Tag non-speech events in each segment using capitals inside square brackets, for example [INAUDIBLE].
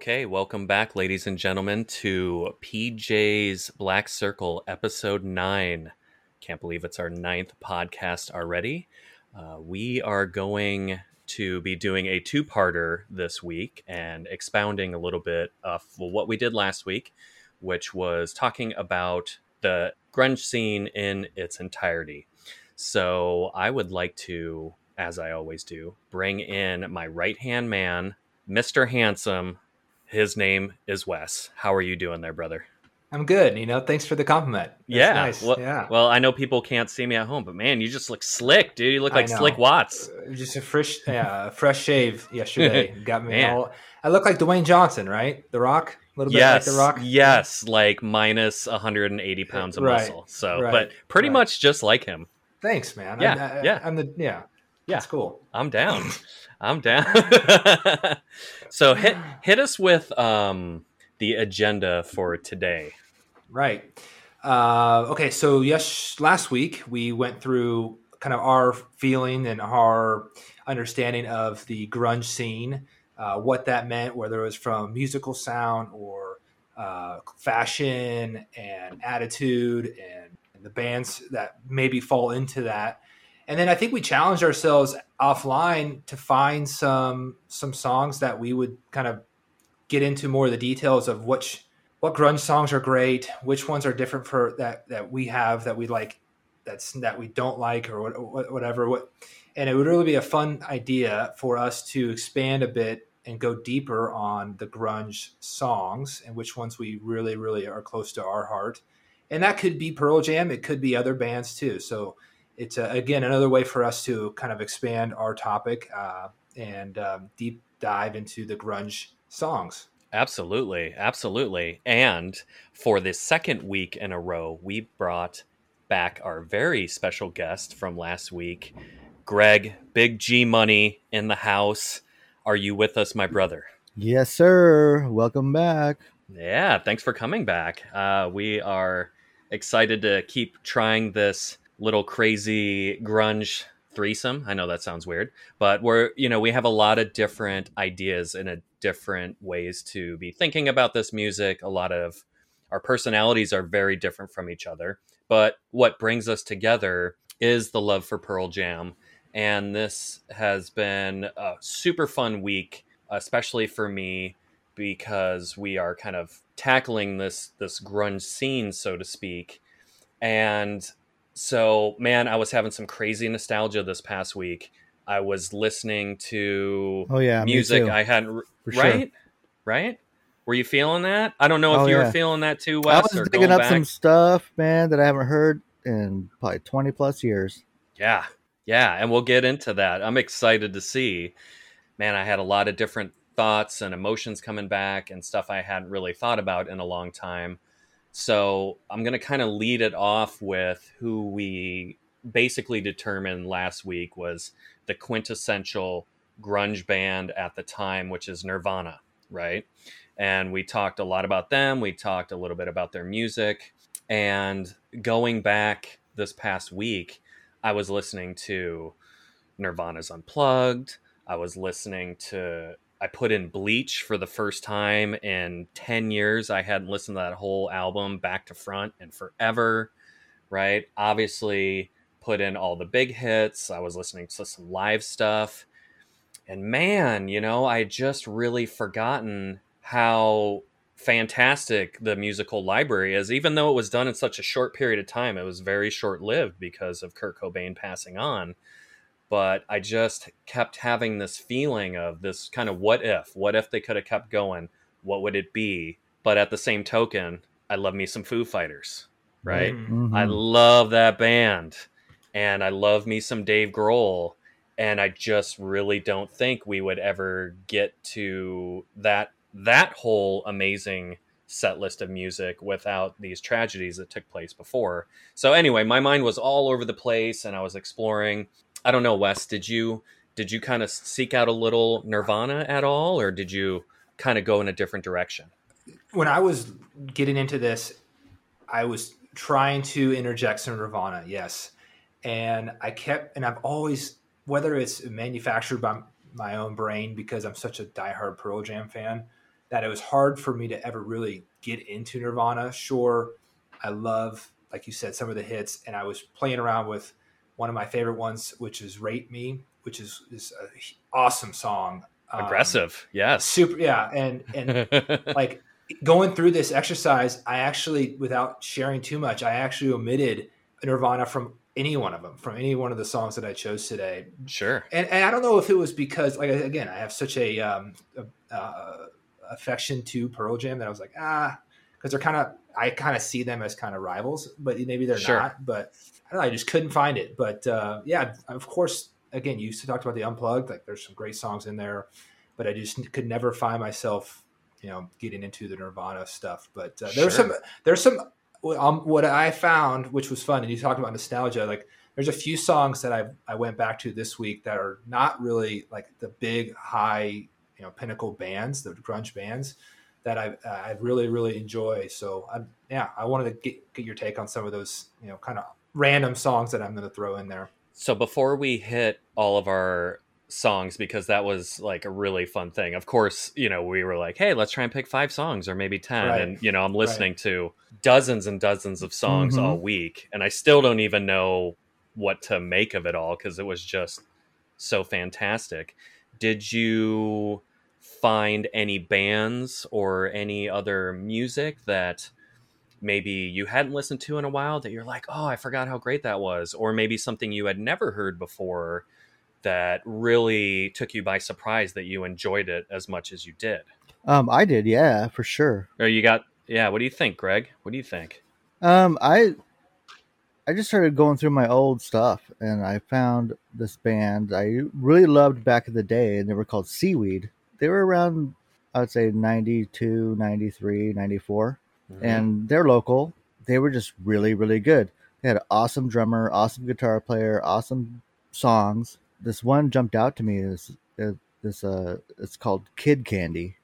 Okay, welcome back, ladies and gentlemen, to PJ's Black Circle, episode nine. Can't believe it's our ninth podcast already. Uh, we are going to be doing a two parter this week and expounding a little bit of what we did last week, which was talking about the grunge scene in its entirety. So I would like to, as I always do, bring in my right hand man, Mr. Handsome, his name is Wes. How are you doing there, brother? I'm good. You know, thanks for the compliment. That's yeah, nice. Well, yeah. Well, I know people can't see me at home, but man, you just look slick, dude. You look like Slick Watts. Uh, Just a fresh, yeah, a fresh shave [LAUGHS] yesterday got me all. I look like Dwayne Johnson, right? The Rock, a little bit Yes, like The Rock. yes, like minus 180 pounds of Right, muscle. So, right, but pretty right. much just like him. Thanks, man. Yeah, I'm, I, yeah. I'm the yeah. Yeah. That's cool. I'm down. [LAUGHS] I'm down. [LAUGHS] so hit hit us with um the agenda for today. Right. Uh, okay. So yes, last week we went through kind of our feeling and our understanding of the grunge scene, uh, what that meant, whether it was from musical sound or uh, fashion and attitude and, and the bands that maybe fall into that. And then I think we challenged ourselves offline to find some some songs that we would kind of get into more of the details of which what grunge songs are great, which ones are different for that that we have that we like that's that we don't like or what, what, whatever. What and it would really be a fun idea for us to expand a bit and go deeper on the grunge songs and which ones we really really are close to our heart. And that could be pearl jam. It could be other bands too. So it's uh again another way for us to kind of expand our topic uh, and um, deep dive into the grunge songs Absolutely, absolutely. And for the second week in a row, we brought back our very special guest from last week, Greg, Big G Money in the house. Are you with us, my brother? Yes, sir. Welcome back. Yeah, thanks for coming back. Uh, we are excited to keep trying this little crazy grunge threesome. I know that sounds weird, but we're, you know, we have a lot of different ideas and a different ways to be thinking about this music. A lot of our personalities are very different from each other, but what brings us together is the love for Pearl Jam. And this has been a super fun week, especially for me because we are kind of tackling this this grunge scene so to speak and so man i was having some crazy nostalgia this past week i was listening to Oh yeah, music i hadn't For sure. right right were you feeling that i don't know if Oh, you were feeling that too I wes was or digging going up back some stuff, man, that I haven't heard in probably twenty plus years. Yeah, yeah, and we'll get into that. I'm excited to see. Man, I had a lot of different thoughts and emotions coming back and stuff I hadn't really thought about in a long time. So I'm going to kind of lead it off with who we basically determined last week was the quintessential grunge band at the time, which is Nirvana, right? And we talked a lot about them. We talked a little bit about their music. And going back this past week, I was listening to Nirvana's Unplugged. I was listening to, I put in Bleach for the first time in 10 years. I hadn't listened to that whole album back to front and forever, right? Obviously, put in all the big hits. I was listening to some live stuff. And man, you know, I just really forgotten how fantastic the musical library is, even though it was done in such a short period of time. It was very short lived because of Kurt Cobain passing on. But I just kept having this feeling of this kind of what if? What if they could have kept going? What would it be? But at the same token, I love me some Foo Fighters, right? Mhm. I Mhm. love that band, and I love me some Dave Grohl, and I just really don't think we would ever get to that that whole amazing set list of music without these tragedies that took place before. So anyway, my mind was all over the place, and I was exploring. I don't know, Wes. Did you did you kind of seek out a little Nirvana at all, or did you kind of go in a different direction? when I was getting into this, I was trying to interject some Nirvana, yes, and I kept, and I've always, whether it's manufactured by my own brain because I'm such a diehard Pearl Jam fan, that it was hard for me to ever really get into Nirvana. Sure, I love, like you said, some of the hits, and I was playing around with one of my favorite ones, which is "Rape Me," which is is an awesome song. Um, Aggressive, yes, super, yeah, and and [LAUGHS] like going through this exercise, I actually, without sharing too much, I actually omitted Nirvana from any one of them, from any one of the songs that I chose today. Sure. And, and I don't know if it was because, like, again, I have such a, um, a uh, affection to Pearl Jam that I was like, ah, because they're kind of, I kind of see them as kind of rivals, but maybe they're sure. not. But I don't know, I just couldn't find it. But uh, yeah, of course, again, you talked about the unplugged. Like, there's some great songs in there, but I just could never find myself you know getting into the Nirvana stuff. But uh, there's sure. some there's some um, what I found, which was fun, and you talked about nostalgia. Like there's a few songs that I I went back to this week that are not really like the big high you know pinnacle bands, the grunge bands that I I really really enjoy. So I yeah I wanted to get get your take on some of those you know kind of random songs that I'm going to throw in there. So before we hit all of our songs because that was like a really fun thing. Of course, you know, we were like, hey, let's try and pick five songs or maybe 10. Right. And, you know, I'm listening right. to dozens and dozens of songs mm-hmm. all week. And I still don't even know what to make of it all because it was just so fantastic. Did you find any bands or any other music that maybe you hadn't listened to in a while that you're like, oh, I forgot how great that was? Or maybe something you had never heard before that really took you by surprise that you enjoyed it as much as you did? Um, I did, yeah, for sure. Or you got, yeah. What do you think, Greg? What do you think? Um, I, I just started going through my old stuff, and I found this band I really loved back in the day, and they were called Seaweed. They were around, I would say, 92, 93, 94, mm-hmm. and they're local. They were just really, really good. They had an awesome drummer, awesome guitar player, awesome songs this one jumped out to me. Is this uh, it's called Kid Candy,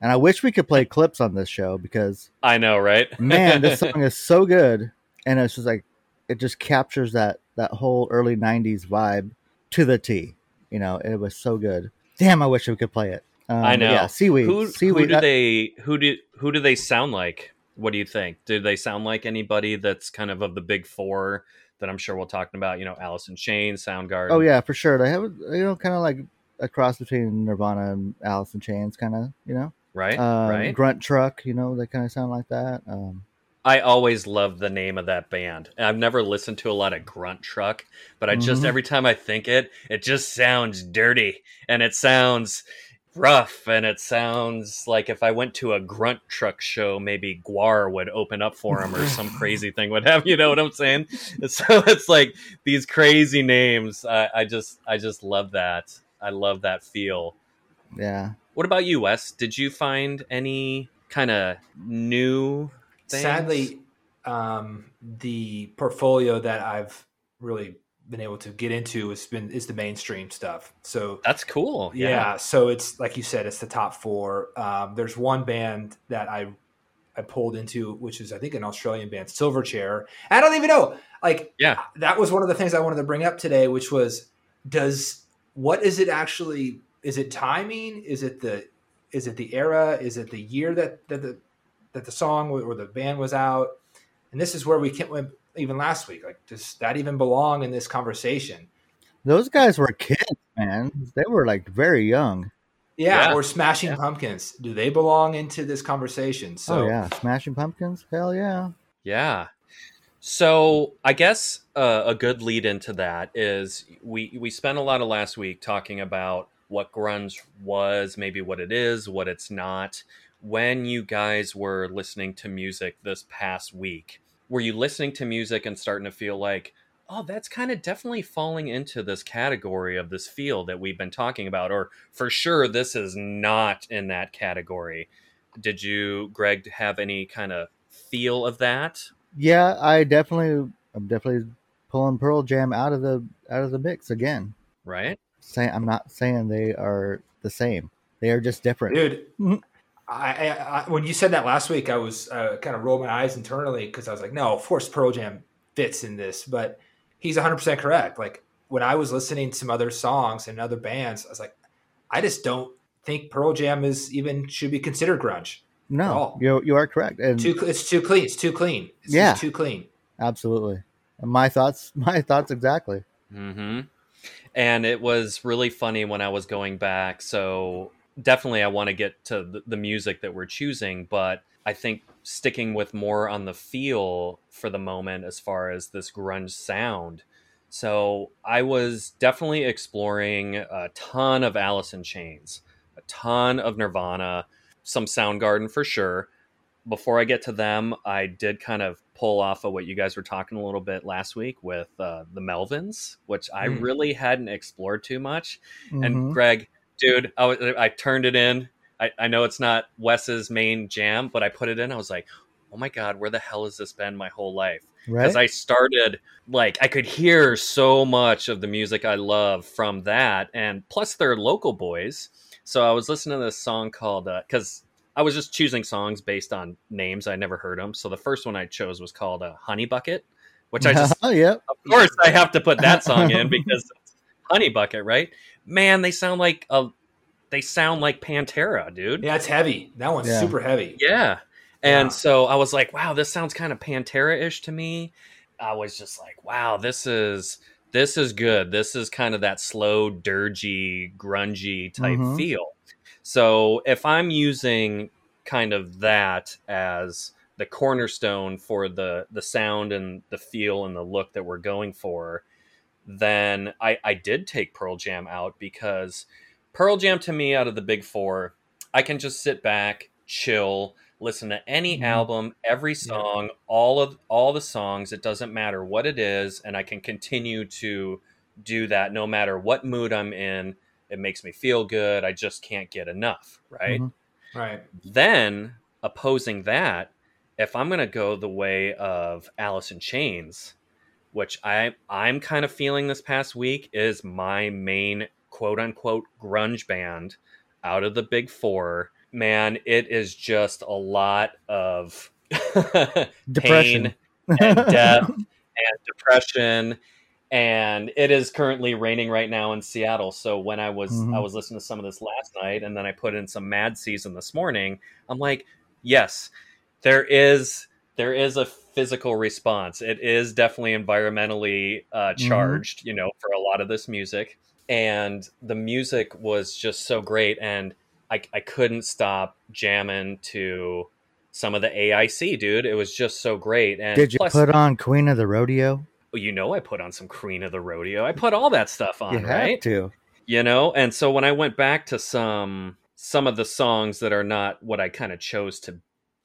and I wish we could play clips on this show because I know, right? man, this [LAUGHS] song is so good, and it's just like it just captures that that whole early '90s vibe to the T. You know, it was so good. Damn, I wish we could play it. Um, I know. Yeah, seaweed. Who, seaweed. Who do they? Who do? Who do they sound like? What do you think? Do they sound like anybody that's kind of of the big four that I'm sure we'll talk about. You know, Alice in Chains, Soundgarden. Oh yeah, for sure. They have you know kind of like a cross between Nirvana and Alice in Chains, kind of you know. Right. Um, right. Gruntruck, you know, they kind of sound like that. Um, I always love the name of that band. I've never listened to a lot of Gruntruck, but I just mm-hmm. every time I think it, it just sounds dirty and it sounds rough and it sounds like if I went to a Gruntruck show, maybe GWAR would open up for him or some [LAUGHS] crazy thing would have. You know what I'm saying? So [LAUGHS] it's like these crazy names. I, I just I just love that. I love that feel. Yeah. What about you, Wes? Did you find any kind of new? Things? Sadly, um, the portfolio that I've really been able to get into has been is the mainstream stuff. So that's cool. Yeah. yeah so it's like you said, it's the top four. Um, there's one band that I I pulled into, which is I think an Australian band, Silverchair. I don't even know. Like, yeah, that was one of the things I wanted to bring up today, which was does what is it actually? Is it timing? Is it the is it the era? Is it the year that that the that the song or the band was out? And this is where we can even last week. Like, does that even belong in this conversation? Those guys were kids, man. They were like very young. Yeah, yeah. or Smashing yeah. Pumpkins. Do they belong into this conversation? So, oh, yeah, Smashing Pumpkins. Hell yeah. Yeah. So I guess uh, a good lead into that is we we spent a lot of last week talking about what grunge was, maybe what it is, what it's not. When you guys were listening to music this past week, were you listening to music and starting to feel like oh that's kind of definitely falling into this category of this feel that we've been talking about or for sure this is not in that category. Did you greg have any kind of feel of that? Yeah i definitely i'm definitely pulling pearl jam out of the out of the mix again. Right. Saying i'm not saying they are the same. They are just different. Dude mm-hmm. I, I, when you said that last week, I was uh, kind of rolled my eyes internally because I was like, no, of course Pearl Jam fits in this, but he's 100 percent correct. Like when I was listening to some other songs and other bands, I was like, I just don't think Pearl Jam is even should be considered grunge. No, you you are correct. And too, it's too clean. It's too clean. It's Yeah. too clean. absolutely. And my thoughts, [LAUGHS] my thoughts exactly. hmm And it was really funny when I was going back. So definitely, I want to get to the, the music that we're choosing, but I think sticking with more on the feel for the moment as far as this grunge sound. So I was definitely exploring a ton of Alice in Chains, a ton of Nirvana, some Soundgarden for sure. Before I get to them, I did kind of pull off of what you guys were talking a little bit last week with uh, the Melvins, which I Hmm. really hadn't explored too much. Mhm. And Greg, dude, I, was- I turned it in. I, I know it's not Wes's main jam, but I put it in. I was like, oh my God, where the hell has this been my whole life? because right? I started like I could hear so much of the music I love from that, and plus they're local boys. So I was listening to this song called because I was just choosing songs based on names I never heard them. So the first one I chose was called uh, Honey Bucket, which I just [LAUGHS] oh yeah, of course I have to put that song in because Honey Bucket, right? Man, they sound like a they sound like Pantera, dude. Yeah, it's heavy. That one's Yeah. super heavy. Yeah. And Yeah. so I was like, wow, this sounds kind of Pantera ish to me. I was just like, wow, this is this is good. This is kind of that slow, dirgy, grungy type Mhm. feel. So if I'm using kind of that as the cornerstone for the the sound and the feel and the look that we're going for, then I, I did take Pearl Jam out because Pearl Jam to me out of the big four, I can just sit back, chill, listen to any Mhm. album, every song, all of all the songs. It doesn't matter what it is, and I can continue to do that no matter what mood I'm in. It makes me feel good. I just can't get enough, right? Mhm. Right. Then opposing that, if I'm gonna go the way of Alice in Chains, which I I'm kind of feeling this past week is my main quote unquote grunge band out of the big four. Man, it is just a lot of [LAUGHS] Depression. pain and death and depression and it is currently raining right now in Seattle. So when I was Mhm. I was listening to some of this last night and then I put in some Mad Season this morning, I'm like, yes, there is there is a physical response. It is definitely environmentally uh, Mhm. charged, you know, for a lot of this music. And the music was just so great and I, I couldn't stop jamming to some of the AIC, dude. It was just so great. And Did you plus, put on Queen of the Rodeo? you know I put on some Queen of the Rodeo. I put all that stuff on, you right? to. You know, and so when I went back to some some of the songs that are not what I kind of chose to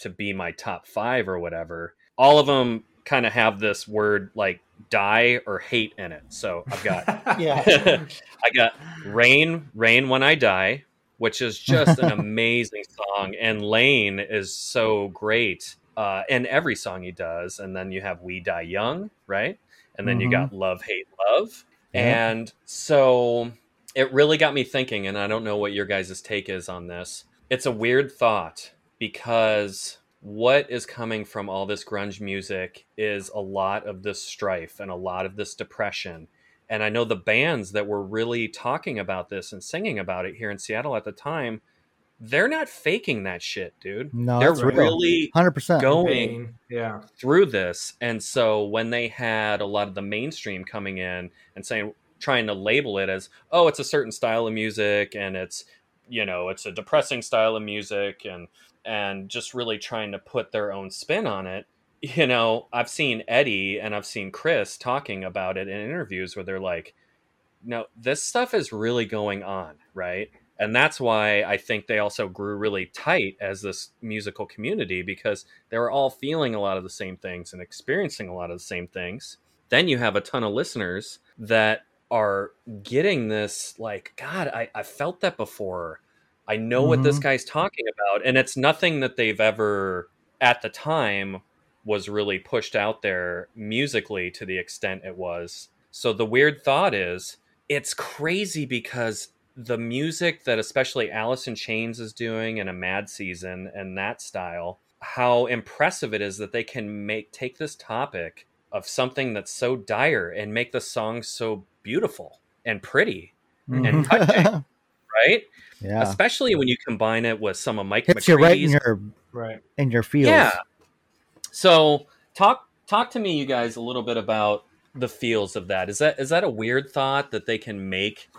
to be my top 5 or whatever, all of them kind of have this word like die or hate in it. So I've got [LAUGHS] yeah, [LAUGHS] I got Rain, Rain When I Die, which is just an [LAUGHS] amazing song. And Layne is so great uh, in every song he does. And then you have We Die Young, right? And then you Mhm. got Love, Hate, Love. Yeah. And so it really got me thinking, and I don't know what your guys' take is on this. It's a weird thought because what is coming from all this grunge music is a lot of this strife and a lot of this depression. And I know the bands that were really talking about this and singing about it here in Seattle at the time, they're not faking that shit, dude. No, they're real. really Hundred percent. going Yeah. through this. And so when they had a lot of the mainstream coming in and saying, trying to label it as, oh, it's a certain style of music and it's, you know, it's a depressing style of music and, and just really trying to put their own spin on it. You know, I've seen Eddie and I've seen Chris talking about it in interviews where they're like, no, this stuff is really going on, right? And that's why I think they also grew really tight as this musical community because they were all feeling a lot of the same things and experiencing a lot of the same things. Then you have a ton of listeners that are getting this, like, God, I, I felt that before. I know what this Mhm. guy's talking about. And it's nothing that they've ever, at the time, was really pushed out there musically to the extent it was. So the weird thought is it's crazy because the music that especially Alice in Chains is doing in a Mad Season and that style, how impressive it is that they can make take this topic of something that's so dire and make the song so beautiful and pretty Mm-hmm. and touching. [LAUGHS] right? Yeah. Especially when you combine it with some of Mike Hits you right in your Right. in your feels. Yeah. So talk talk to me, you guys, a little bit about the feels of that. Is that is that a weird thought that they can make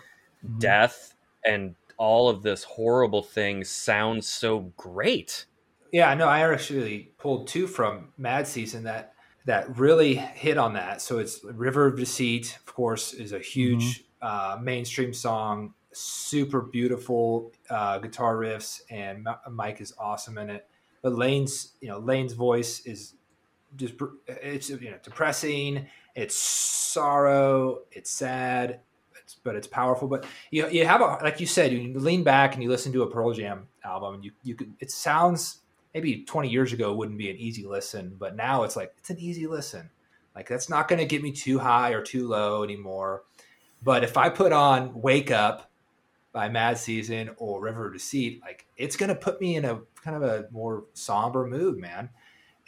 Mhm. death and all of this horrible thing sound so great? Yeah, no, I actually pulled two from Mad Season that that really hit on that. So it's River of Deceit, of course, is a huge uh, mainstream song, super beautiful uh, guitar riffs, and Mike is awesome in it. But Layne's, you know, Layne's voice is just it's you know depressing. It's sorrow. It's sad. It's, but it's powerful. But you you have a like you said, you lean back and you listen to a Pearl Jam album, and you you could it sounds maybe 20 years ago wouldn't be an easy listen, but now it's like it's an easy listen. Like that's not going to get me too high or too low anymore. But if I put on "Wake Up" by Mad Season or "River of Deceit," like it's going to put me in a kind of a more somber mood, man.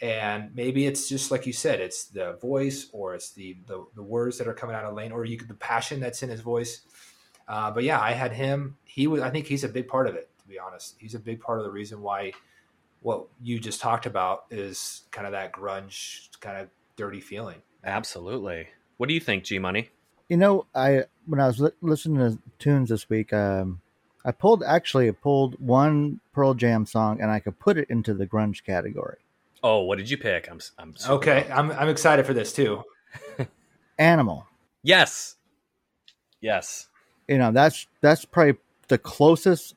And maybe it's just like you said, it's the voice or it's the the, the words that are coming out of Layne or you the passion that's in his voice. Uh, but yeah, I had him. He was. I think he's a big part of it. To be honest, he's a big part of the reason why what you just talked about is kind of that grunge, kind of dirty feeling. Absolutely. What do you think, G Money? You know, I when I was li- listening to tunes this week, um, I pulled actually I pulled one Pearl Jam song and I could put it into the grunge category. Oh, what did you pick? I'm I'm Okay, pumped. I'm I'm excited for this too. [LAUGHS] Animal. Yes. Yes. You know, that's that's probably the closest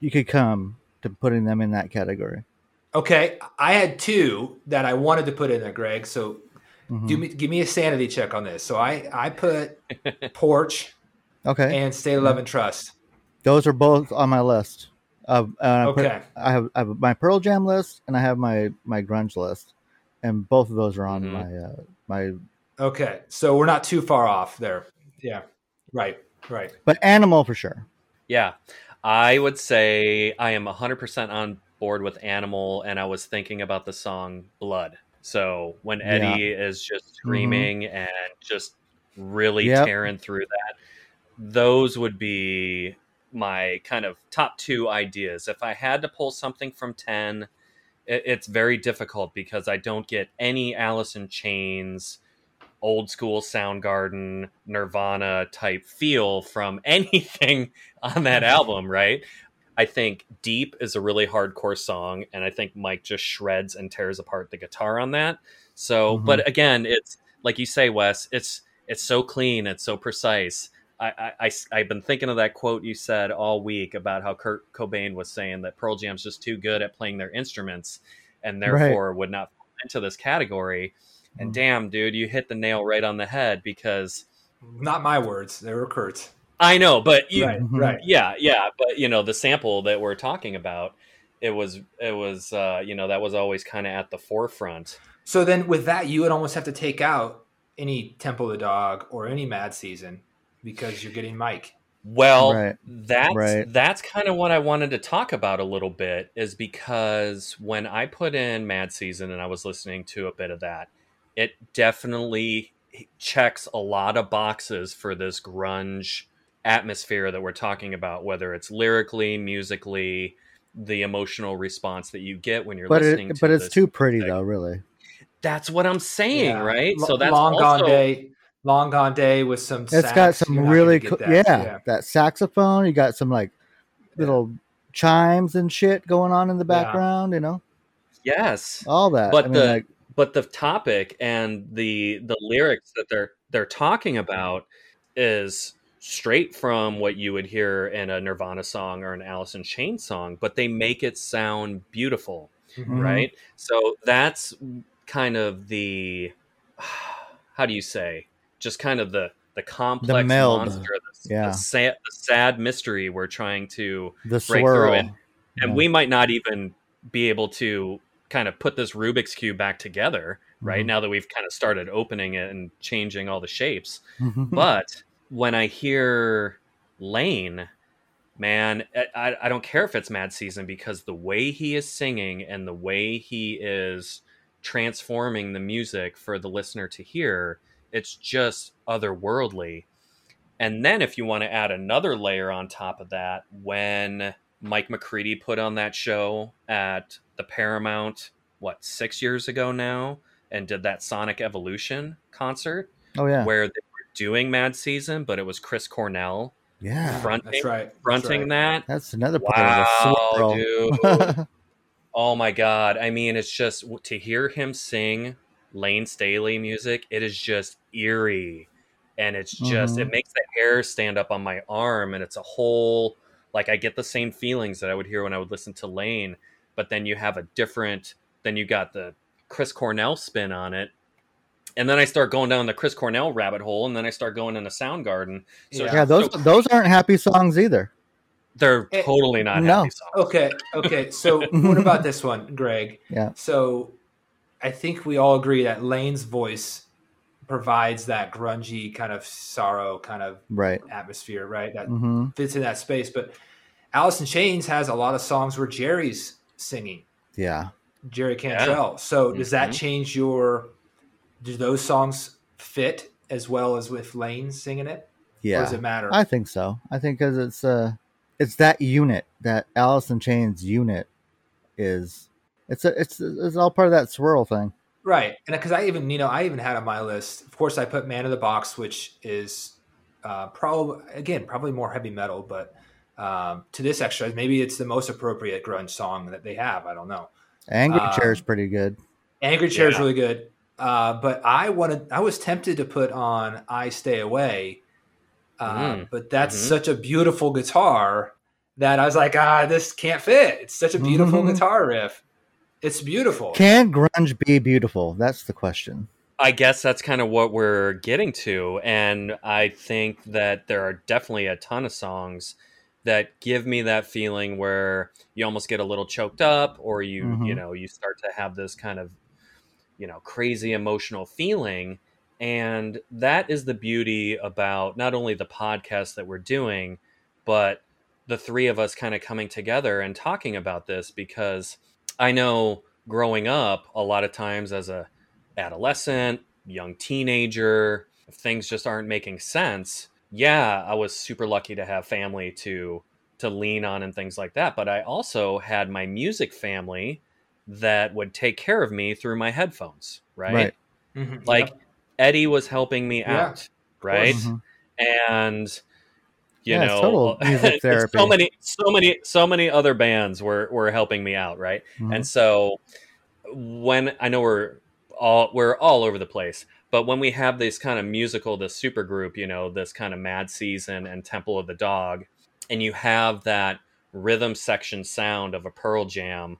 you could come to putting them in that category. Okay, I had two that I wanted to put in there, Greg. So Mhm. do me, give me a sanity check on this. So I I put [LAUGHS] Porch okay, and State of Love and Trust. those are both on my list. Of and I, put- Okay. I have I have my Pearl Jam list and I have my my grunge list, and both of those are on Mhm. my uh, my. Okay, so we're not too far off there. Yeah, right, right. But Animal for sure. Yeah. I would say I am 100% on board with Animal, and I was thinking about the song Blood. So when Yeah. Eddie is just mm-hmm. screaming and just really Yep. tearing through that, those would be my kind of top two ideas. If I had to pull something from 10, it, it's very difficult because I don't get any Alice in Chains, old school Soundgarden, Nirvana type feel from [LAUGHS] anything on that mm-hmm. album, right? I think Deep is a really hardcore song, and I think Mike just shreds and tears apart the guitar on that. So, Mhm. but again, it's like you say, Wes, it's it's so clean, it's so precise. I, I, I, have been thinking of that quote you said all week about how Kurt Cobain was saying that Pearl Jam's just too good at playing their instruments and Right. therefore would not fall into this category. And Mhm. damn, dude, you hit the nail right on the head because Not my words; they were Kurt's. I know, but you, right, Mhm. right. yeah, yeah, but you know, the sample that we're talking about, it was, it was, uh, you know, that was always kind of at the forefront. So then, with that, you would almost have to take out any Temple of the Dog or any Mad Season because you're getting Mike. Well, Right. that's Right. that's kind of what I wanted to talk about a little bit is because when I put in Mad Season and I was listening to a bit of that, it definitely checks a lot of boxes for this grunge atmosphere that we're talking about, whether it's lyrically, musically, the emotional response that you get when you're But listening it, to but it's too pretty music. though, really. That's what I'm saying, Yeah. right? Lo- So that's long also, gone day. Long gone day with some. It's sax. got some You're really cool, get yeah, that. that saxophone. You got some like little chimes and shit going on in the Yeah. background. You know, Yes. all that. But I mean, the like, but the topic and the the lyrics that they're they're talking about is straight from what you would hear in a Nirvana song or an Alice in Chains song, but they make it sound beautiful, Mhm. right? So that's kind of the [SIGHS] how do you say? Just kind of the the complex meld. monster, the, Yeah. the, sad, the sad mystery we're trying to the break through swirl. it. and Yeah. we might not even be able to kind of put this Rubik's cube back together right Mhm. now that we've kind of started opening it and changing all the shapes. Mhm. But when I hear Layne, man, I- I, don't care if it's Mad Season because the way he is singing and the way he is transforming the music for the listener to hear, it's just otherworldly. And then if you want to add another layer on top of that, when Mike McCready put on that show at the Paramount, what, six years ago now, and did that Sonic Evolution concert Oh yeah, where they doing Mad Season, but it was Chris Cornell yeah. fronting, That's right. That's fronting right. that. That's another part Wow, of the dude. [LAUGHS] Oh my god! I mean, it's just to hear him sing Layne Staley music. It is just eerie, and it's just it Mhm. makes the hair stand up on my arm, and it's a whole like I get the same feelings that I would hear when I would listen to Layne, but then you have a different. Then you got the Chris Cornell spin on it, and then I start going down the Chris Cornell rabbit hole, and then I start going into Soundgarden. So Yeah. yeah, those So- those aren't happy songs either. they're Eh, totally not no. happy songs. Okay, okay. So [LAUGHS] what about this one, Greg? Yeah. So I think we all agree that Layne's voice provides that grungy kind of sorrow kind of Right. atmosphere, right? That hmm fits in that space. But Alice in Chains has a lot of songs where Jerry's singing, Yeah. Jerry Cantrell. So does that Mhm. change your? Do those songs fit as well as with Layne singing it? Or does it matter? I think so. I think because it's uh it's that unit that Alice in Chains unit is it's a it's it's all part of that swirl thing. Right, and because I even you know I even had on my list. Of course, I put "Man in the Box," which is uh, probably again probably more heavy metal, but um, to this exercise, maybe it's the most appropriate grunge song that they have. I don't know. Angry Um, Chair is pretty good. Angry Chair is Yeah. really good, uh, but I wanted I was tempted to put on "I Stay Away," uh, Mm. but that's Mhm. such a beautiful guitar that I was like, ah, this can't fit. It's such a beautiful Mhm. guitar riff. It's beautiful. Can grunge be beautiful? That's the question. I guess that's kind of what we're getting to. And I think that there are definitely a ton of songs that give me that feeling where you almost get a little choked up or you, you Mhm. know, you start to have this kind of, you know, crazy emotional feeling. And that is the beauty about not only the podcast that we're doing, but the three of us kind of coming together and talking about this because I know growing up, a lot of times as a adolescent, young teenager, if things just aren't making sense. Yeah, I was super lucky to have family to to lean on and things like that, but I also had my music family that would take care of me through my headphones, right? Right. Mhm. Like Yep. Eddie was helping me Yeah, out, right? Mhm. and you Yeah, know total [LAUGHS] music therapy. so many so many so many other bands were were helping me out right Mhm. and so when i know we're all we're all over the place but when we have this kind of musical this super group you know this kind of mad season and temple of the dog and you have that rhythm section sound of a pearl jam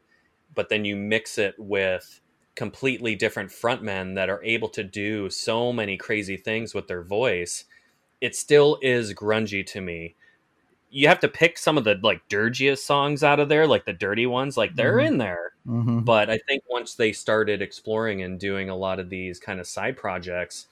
but then you mix it with completely different frontmen that are able to do so many crazy things with their voice it still is grungy to me. You have to pick some of the like dirgiest songs out of there like the dirty ones like they're Mhm. in there. Mhm. but i think once they started exploring and doing a lot of these kind of side projects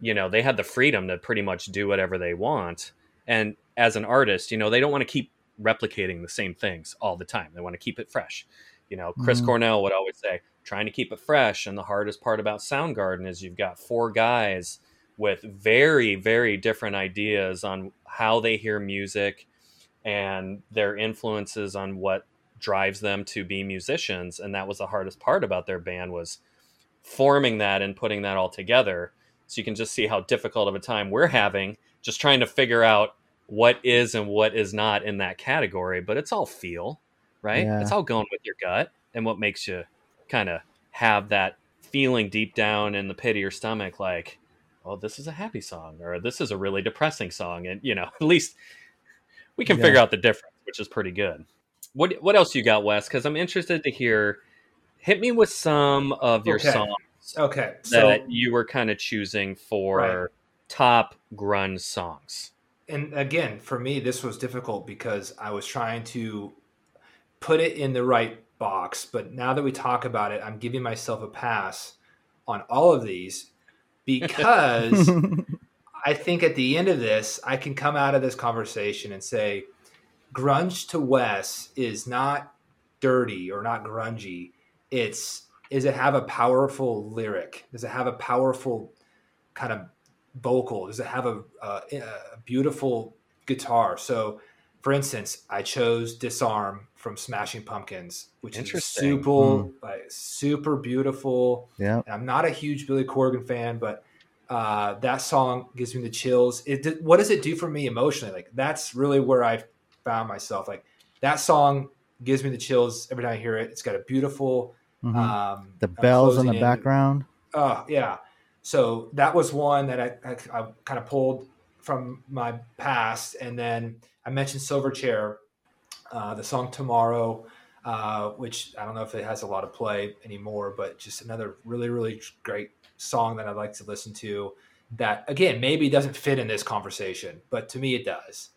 you know they had the freedom to pretty much do whatever they want. And as an artist you know they don't want to keep replicating the same things all the time. They want to keep it fresh you know chris Mhm. cornell would always say trying to keep it fresh. And the hardest part about soundgarden is you've got four guys with very very different ideas on how they hear music and their influences on what drives them to be musicians. And that was the hardest part about their band was forming that and putting that all together. So you can just see how difficult of a time we're having just trying to figure out what is and what is not in that category. But it's all feel right Yeah. it's all going with your gut and what makes you kind of have that feeling deep down in the pit of your stomach like oh this is a happy song or this is a really depressing song and you know [LAUGHS] at least we can Yeah. figure out the difference which is pretty good what what else you got wes because i'm interested to hear hit me with some of your Okay. songs Okay, so that you were kind of choosing for Right. top grunge songs and again for me this was difficult because i was trying to put it in the right box but now that we talk about it i'm giving myself a pass on all of these because [LAUGHS] i think at the end of this i can come out of this conversation and say grunge to wes is not dirty or not grungy it's does it have a powerful lyric does it have a powerful kind of vocal? Does it have a, a, a beautiful guitar? So, for instance, I chose "Disarm" from Smashing Pumpkins, which is super, Mm. like super beautiful. Yeah. And I'm not a huge Billy Corgan fan, but uh, that song gives me the chills. It what does it do for me emotionally? Like that's really where I found myself. Like that song gives me the chills every time I hear it. It's got a beautiful Mhm. um, the bells in the in. background. Oh yeah. So that was one that I, I, I kind of pulled from my past, and then I mentioned Silverchair, uh, the song Tomorrow, uh, which I don't know if it has a lot of play anymore, but just another really really great song that I like to listen to. That again maybe doesn't fit in this conversation, but to me it does.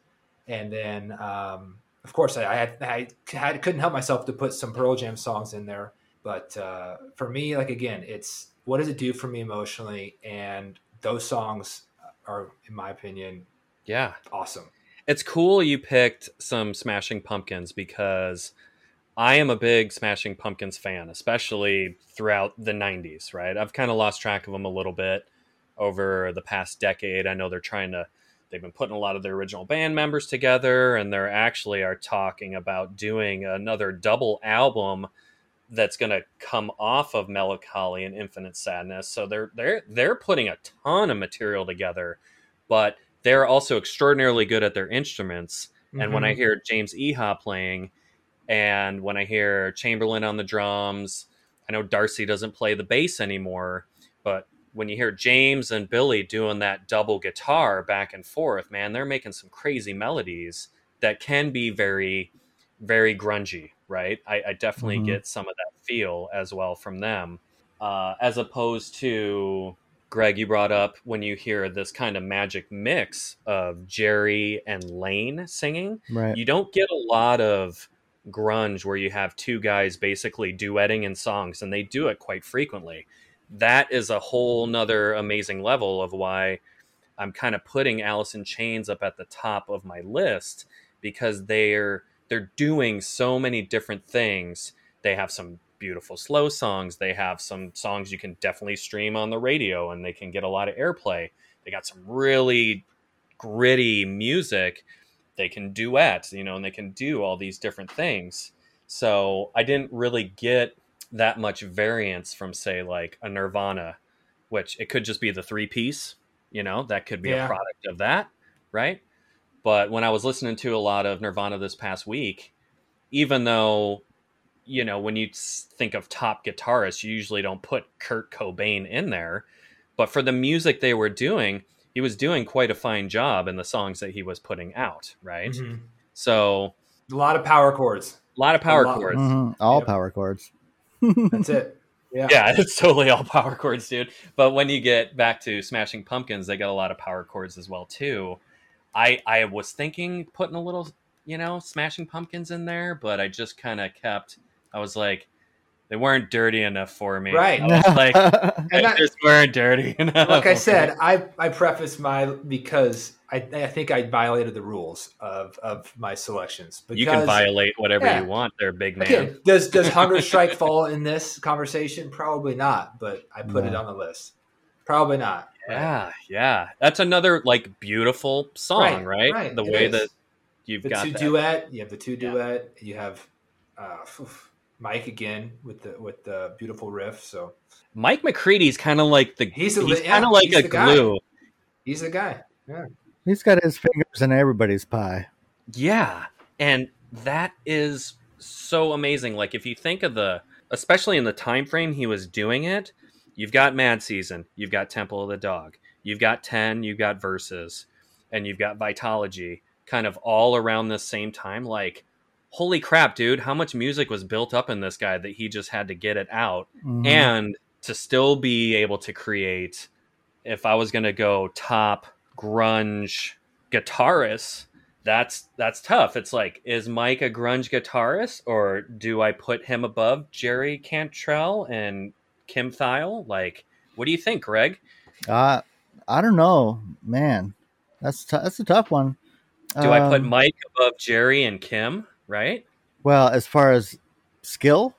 And then um, of course I, I had I had, couldn't help myself to put some Pearl Jam songs in there but uh, for me like again it's what does it do for me emotionally and those songs are in my opinion Yeah. awesome It's cool you picked some Smashing Pumpkins because I am a big Smashing Pumpkins fan, especially throughout the 90s, right? I've kind of lost track of them a little bit over the past decade. I know they're trying to, they've been putting a lot of their original band members together, and they're actually are talking about doing another double album that's going to come off of Mellon Collie and Infinite Sadness. So they're they're they're putting a ton of material together, but they're also extraordinarily good at their instruments. And when I Mhm. hear James Iha playing, and when I hear Chamberlain on the drums, I know Darcy doesn't play the bass anymore, but when you hear James and Billy doing that double guitar back and forth, man, they're making some crazy melodies that can be very, very grungy, right? I, I definitely Mhm. get some of that feel as well from them, uh, as opposed to Greg, you brought up when you hear this kind of magic mix of Jerry and Layne singing. Right. You don't get a lot of grunge where you have two guys basically duetting in songs, and they do it quite frequently. That is a whole nother amazing level of why I'm kind of putting Alice in Chains up at the top of my list because they're they're doing so many different things. They have some beautiful slow songs. They have some songs you can definitely stream on the radio and they can get a lot of airplay. They got some really gritty music. They can duet, you know, and they can do all these different things. So I didn't really get that much variance from, say, like a Nirvana, which it could just be the three piece, you know, that could be Yeah. a product of that, right? But when I was listening to a lot of Nirvana this past week, even though, you know, when you think of top guitarists, you usually don't put Kurt Cobain in there. But for the music they were doing, he was doing quite a fine job in the songs that he was putting out, right? Mhm. So a lot of power chords a lot of power lot. chords. Mhm. All Yep. power chords. that's it [LAUGHS] yeah Yeah, [LAUGHS] it's totally all power chords, dude. But when you get back to Smashing Pumpkins, they got a lot of power chords as well too. I I was thinking putting a little, you know, Smashing Pumpkins in there, but I just kind of kept. I was like, they weren't dirty enough for me. Right. I was like, [LAUGHS] And they that- just weren't dirty [LAUGHS] enough. like I said, I I preface my because I I think I violated the rules of of my selections. Because, you can violate whatever Yeah. you want, there, big man. Again, does does [LAUGHS] Hunger Strike fall in this conversation? Probably not, but I put it on the list. Probably not. Yeah, yeah. That's another like beautiful song, right? Right, right. The It way is. that you've The got two that. duet. You have the two Yeah. duet. You have uh, oof, Mike again with the with the beautiful riff. So Mike McCready's kind of like the He's he's, yeah, kind of like a the guy. glue. he's the guy. He's got his fingers in everybody's pie. Yeah, and that is so amazing. Like if you think of the, especially in the time frame he was doing it, you've got Mad Season, you've got Temple of the Dog, you've got Ten, you've got Vs., and you've got Vitology, kind of all around the same time. Like, holy crap, dude! How much music was built up in this guy that he just had to get it out Mhm. and to still be able to create if i was going to go top grunge guitarist that's that's tough it's like is mike a grunge guitarist or do i put him above jerry cantrell and kim Thayil? like what do you think greg uh, I don't know, man. That's t- that's a tough one. do i put Um, mike above jerry and kim right Well, as far as skill,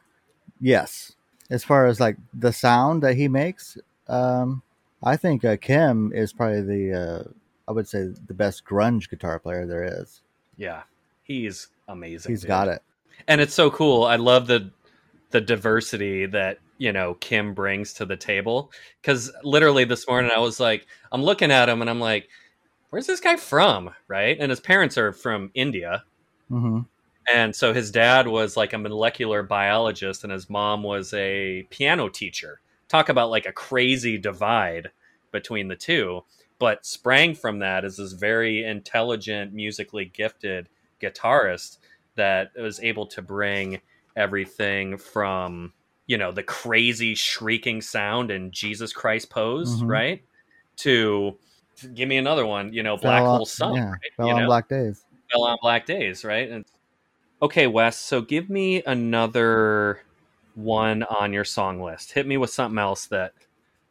yes. As far as like the sound that he makes, um, I think uh, Kim is probably the uh, I would say the best grunge guitar player there is. Yeah, he's amazing. He's dude. got it. and it's so cool. I love the the diversity that you know Kim brings to the table. Because literally this morning I was like, I'm looking at him and I'm like, where's this guy from? Right? And his parents are from India. hmm And so his dad was like a molecular biologist and his mom was a piano teacher. Talk about like a crazy divide between the two. But sprang from that is this very intelligent, musically gifted guitarist that was able to bring everything from, you know, the crazy shrieking sound and Jesus Christ pose, Mhm. right? To give me another one, you know, Black on- Hole Sun, yeah, right? Fell You on know? Black Days. fell on black days, right? And okay, Wes. So give me another one on your song list. Hit me with something else that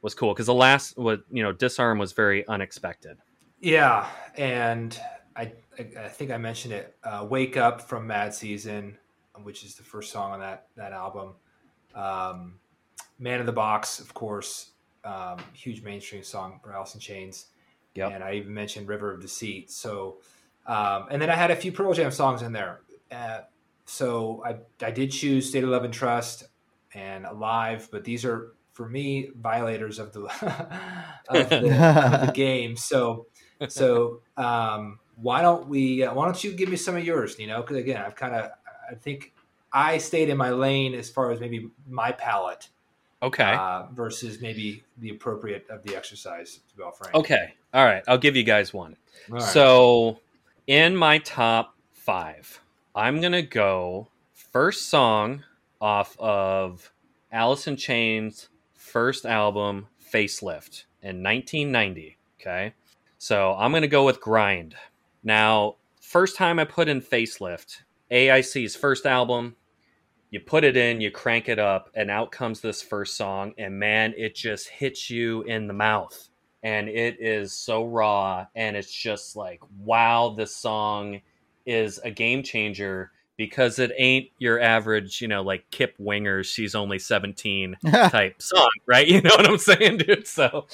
was cool because the last was you know disarm was very unexpected. Yeah, and I I, I think I mentioned it. Uh, "Wake Up" from Mad Season, which is the first song on that that album. Um, "Man in the Box," of course, um, huge mainstream song for Alice in Chains. Yep. And I even mentioned "River of Deceit." So, um, and then I had a few Pearl Jam songs in there. Uh, so I I did choose "State of Love and Trust" and "Alive," but these are for me violators of the [LAUGHS] of the, of the [LAUGHS] game. So so um, why don't we? Uh, why don't you give me some of yours? You know, because again, I've kind of I think I stayed in my lane as far as maybe my palate Okay. uh, versus maybe the appropriate of the exercise. To be all frank. okay. All right. I'll give you guys one. Right. So in my top five, I'm gonna go first song off of in Chains' first album, Facelift, in 1990. Okay. So I'm to go with Grind. Now, first time I put in Facelift, AIC's first album, you put it in, you crank it up, and out comes this first song, and man, it just hits you in the mouth. And it is so raw, and it's just like, wow, this song is a game changer because it ain't your average, you know, like Kip Winger, she's only 17 [LAUGHS] type song, right? You know what I'm saying, dude? So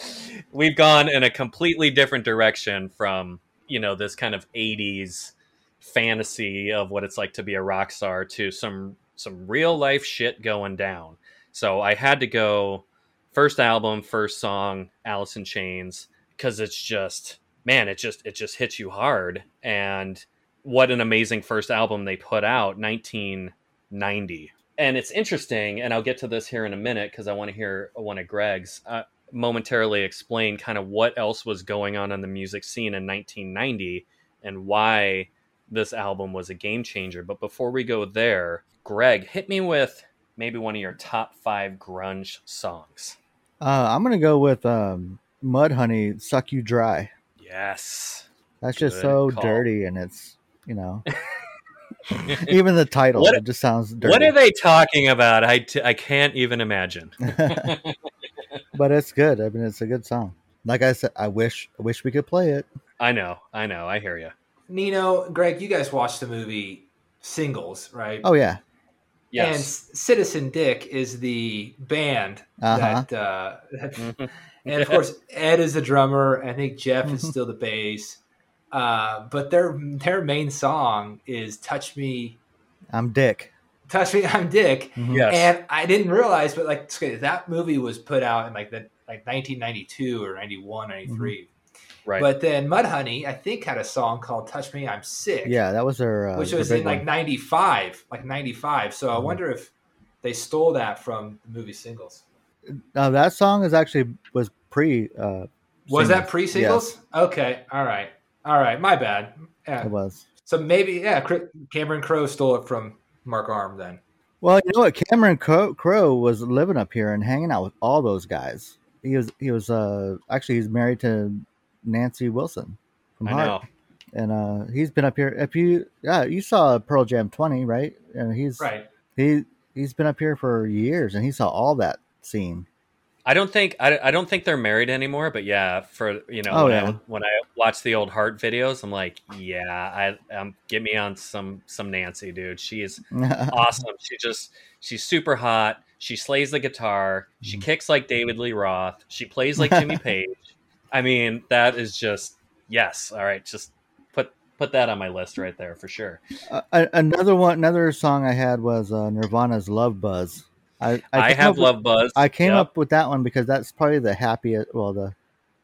we've gone in a completely different direction from, you know, this kind of 80s fantasy of what it's like to be a rock star to some some real life shit going down. So I had to go first album, first song, Alice in Chains cuz it's just man, it just it just hits you hard and what an amazing first album they put out 1990 and it's interesting and i'll get to this here in a minute because i want to hear one of greg's uh, momentarily explain kind of what else was going on in the music scene in 1990 and why this album was a game changer but before we go there greg hit me with maybe one of your top five grunge songs Uh, I'm gonna go with um, Mudhoney, "Suck You Dry." yes That's just Good so call. dirty, and it's you know, [LAUGHS] even the title What- it just sounds dirty. what are they talking about I, t- I can't even imagine [LAUGHS] but it's good. I mean, it's a good song. Like I said, I wish I wish we could play it. i know i know i hear you Nino, Greg, you guys watched the movie Singles, right? Oh yeah, And Citizen Dick is the band Uh-huh. that, uh, that [LAUGHS] Mhm. and of course Ed is the drummer. I think Jeff is Mhm. still the bass. Uh, but their their main song is "Touch Me, I'm Dick. Touch Me, I'm Dick," Mhm. yes and I didn't realize, but like that movie was put out in like the like 1992 or 91, 93. right But then Mudhoney, I think, had a song called "Touch Me, I'm Sick," Yeah, that was their. Uh, which was big in like 95, like 95. So I Mhm. wonder if they stole that from the movie Singles. Uh, that song is actually was pre. Uh, Was that pre-singles? Okay, all right, all right. My bad. Yeah. it was. So maybe yeah, Cr- Cameron Crowe stole it from Mark Arm then. Well, you know what? Cameron Crowe, Crowe was living up here and hanging out with all those guys. He was. He was. Uh, actually, he's married to Nancy Wilson from i Heart. know and uh, he's been up here. If you, yeah, you saw Pearl Jam twenty, right? And he's Right. he he's been up here for years, and he saw all that scene. I don't think I, I don't think they're married anymore, but yeah, for you know Oh, when, yeah. I, when I watch the old Heart videos, I'm like, yeah, I um, get me on some some Nancy, dude. She is [LAUGHS] awesome. She just she's super hot. She slays the guitar. She Mhm. kicks like David Lee Roth. She plays like Jimmy [LAUGHS] Page. I mean, that is just yes. All right, just put put that on my list right there for sure. Uh, another one, another song I had was uh, Nirvana's "Love Buzz." I, I, came have up with- Love Buzz. I came Yep. up with that one because that's probably the happiest. Well, the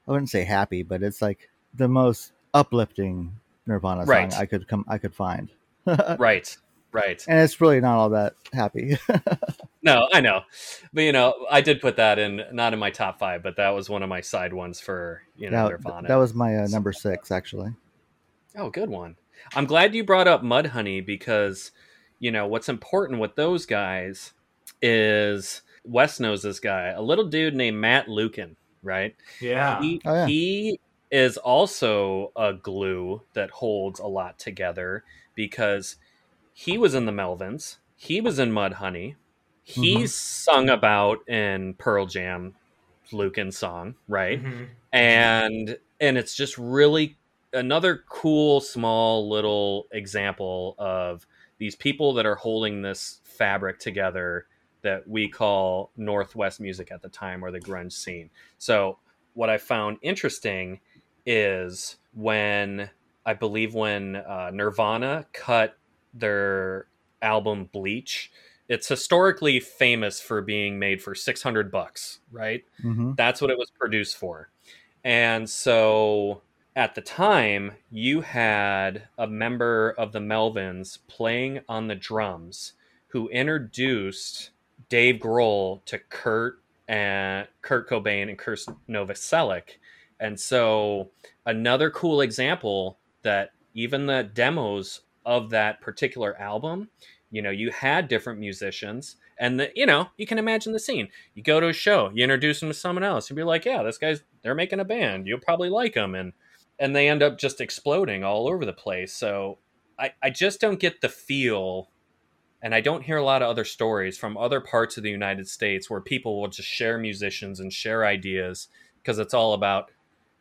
I wouldn't say happy, but it's like the most uplifting Nirvana song Right. I could come I could find, [LAUGHS] right, right, And it's really not all that happy. [LAUGHS] No, I know, but you know, I did put that in not in my top five, but that was one of my side ones for you know that, Nirvana. that was my uh, number six actually. Oh, good one. I'm glad you brought up Mudhoney because, you know, what's important with those guys is Wes knows this guy, a little dude named Matt Lukin, right? Yeah. He, Oh, yeah. he is also a glue that holds a lot together because he was in the Melvins, he was in Mud Mudhoney, he's sung about in Pearl Jam, Lukin song, right? Mhm. and and it's just really another cool small little example of these people that are holding this fabric together that we call northwest music at the time or the grunge scene. So what i found interesting is when i believe when uh, nirvana cut their album bleach it's historically famous for being made for 600 bucks right? Hmm that's what it was produced for. And so at the time, you had a member of the Melvins playing on the drums who introduced Dave Grohl to Kurt and Kurt Cobain and Kurt Novoselic. And so another cool example that even the demos of that particular album, you know, you had different musicians and the, you know, you can imagine the scene you go to a show, you introduce them to someone else, you'd be like, yeah, this guy's they're making a band. You'll probably like them, and and they end up just exploding all over the place. So I I just don't get the feel, and I don't hear a lot of other stories from other parts of the United States where people will just share musicians and share ideas because it's all about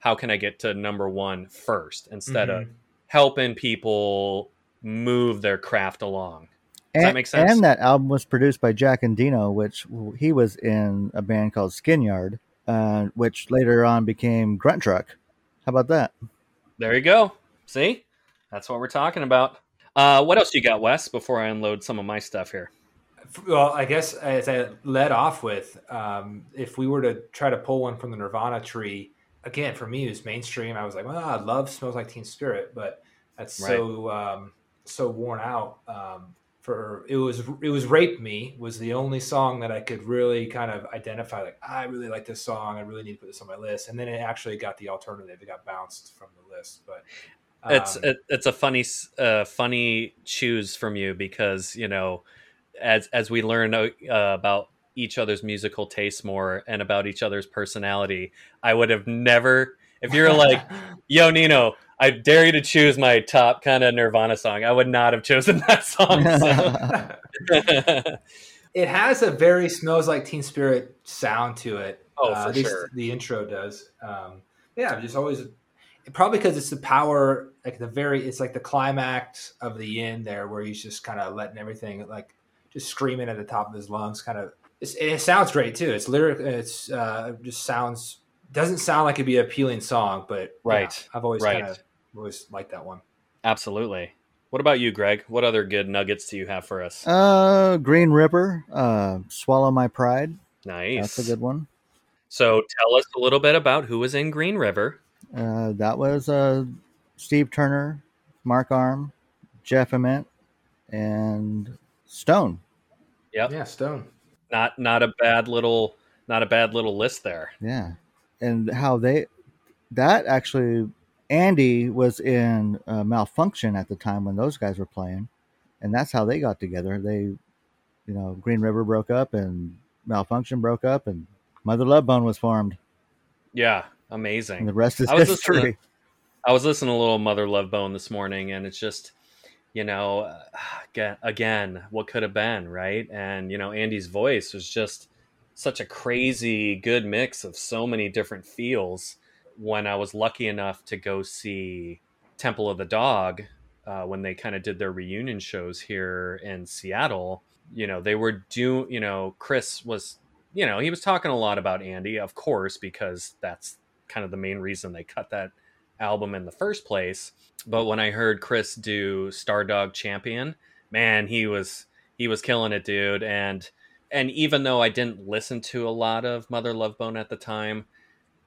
how can I get to number one first instead of Mhm. helping people move their craft along. Does and, that make sense? And that album was produced by Jack Endino, which he was in a band called Skinyard, uh, which later on became Gruntruck. How about that? There you go. See, that's what we're talking about. Uh, what else you got, Wes? Before I unload some of my stuff here. Well, I guess as I led off with, um, if we were to try to pull one from the Nirvana tree, again, for me, it was mainstream. I was like, well, I love Smells Like Teen Spirit, but that's so um, so worn out. Um, for it was it was Rape Me was the only song that I could really kind of identify. Like, I really like this song. I really need to put this on my list. And then it actually got the alternative. It got bounced from the list, but. It's um, it, it's a funny uh, funny choose from you because you know as as we learn uh, about each other's musical tastes more and about each other's personality, I would have never if you're like [LAUGHS] yo Nino, I dare you to choose my top kind of Nirvana song. I would not have chosen [LAUGHS] that song. so. [LAUGHS] It has a very smells like Teen Spirit sound to it. Oh, Uh, for at least sure. The intro does. Um, yeah, just always probably because it's the power, like the very, it's like the climax of the end there, where he's just kind of letting everything, like just screaming at the top of his lungs, kind of. It sounds great too. It's lyric. It's uh, just sounds doesn't sound like it'd be an appealing song, but yeah, Right. I've always Right. kind of always liked that one. Absolutely. What about you, Greg? What other good nuggets do you have for us? Uh, Green River, uh, Swallow My Pride. nice. That's a good one. So tell us a little bit about who was in Green River. Uh, that was uh, Steve Turner, Mark Arm, Jeff Ament, and Stone. Yep. Yeah, Stone. Not not a bad little not a bad little list there. Yeah, and how they that actually Andy was in uh, Malfunkshun at the time when those guys were playing, and that's how they got together. They, you know, Green River broke up and Malfunkshun broke up, and Mother Love Bone was formed, Yeah, and amazing. the rest is I was [LAUGHS] history. I was listening to a little Mother Love Bone this morning, and it's just, you know, [SIGHS] again, again, what could have been, right? And you know, Andy's voice was just such a crazy good mix of so many different feels. When I was lucky enough to go see Temple of the Dog uh, when they kind of did their reunion shows here in Seattle. You know, they were do. You know, Chris was. You know, he was talking a lot about Andy, of course, because that's kind of the main reason they cut that album in the first place. But when I heard Chris do Stardog Champion, man, he was he was killing it, dude. And and even though I didn't listen to a lot of Mother Love Bone at the time,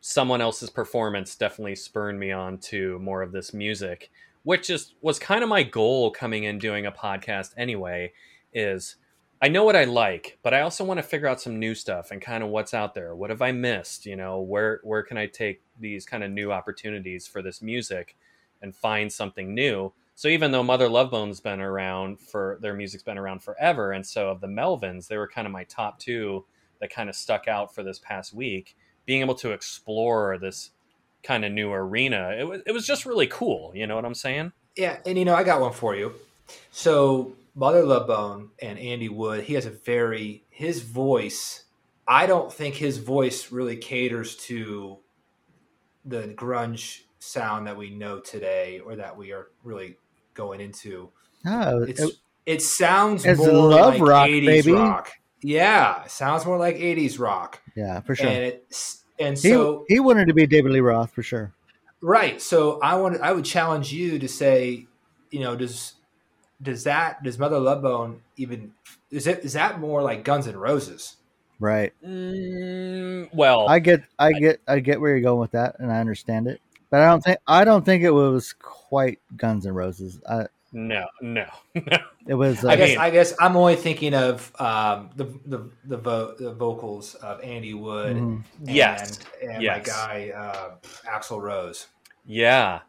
someone else's performance definitely spurred me on to more of this music, which is was kind of my goal coming in doing a podcast anyway, is I know what I like, but I also want to figure out some new stuff and kind of what's out there. What have I missed? You know, where where can I take these kind of new opportunities for this music and find something new? So even though Mother Love Bone's been around for their music's been around forever, and so of the Melvins, they were kind of my top two that kind of stuck out for this past week. Being able to explore this kind of new arena, it was it was just really cool. You know what I'm saying? Yeah, and you know I got one for you. So Mother Love Bone and Andy Wood, he has a very his voice. I don't think his voice really caters to the grunge sound that we know today, or that we are really going into. Oh, It's it- it sounds more love like rock, 80s baby. rock. Yeah, sounds more like 80s rock. yeah, for sure. And it's and he, so he wanted to be David Lee Roth for sure. right. So I wanted I would challenge you to say, you know, does does that does Mother Love Bone even is it is that more like Guns and Roses? Right. Mm, well, I get, I get, I get where you're going with that, and I understand it. But I don't think, I don't think it was quite Guns and Roses. I, no, no, no. [LAUGHS] it was. I guess mean- I guess I'm only thinking of um, the the the, vo- the vocals of Andy Wood mhm. and, Yes. and Yes. my guy uh, Axl Rose. Yeah.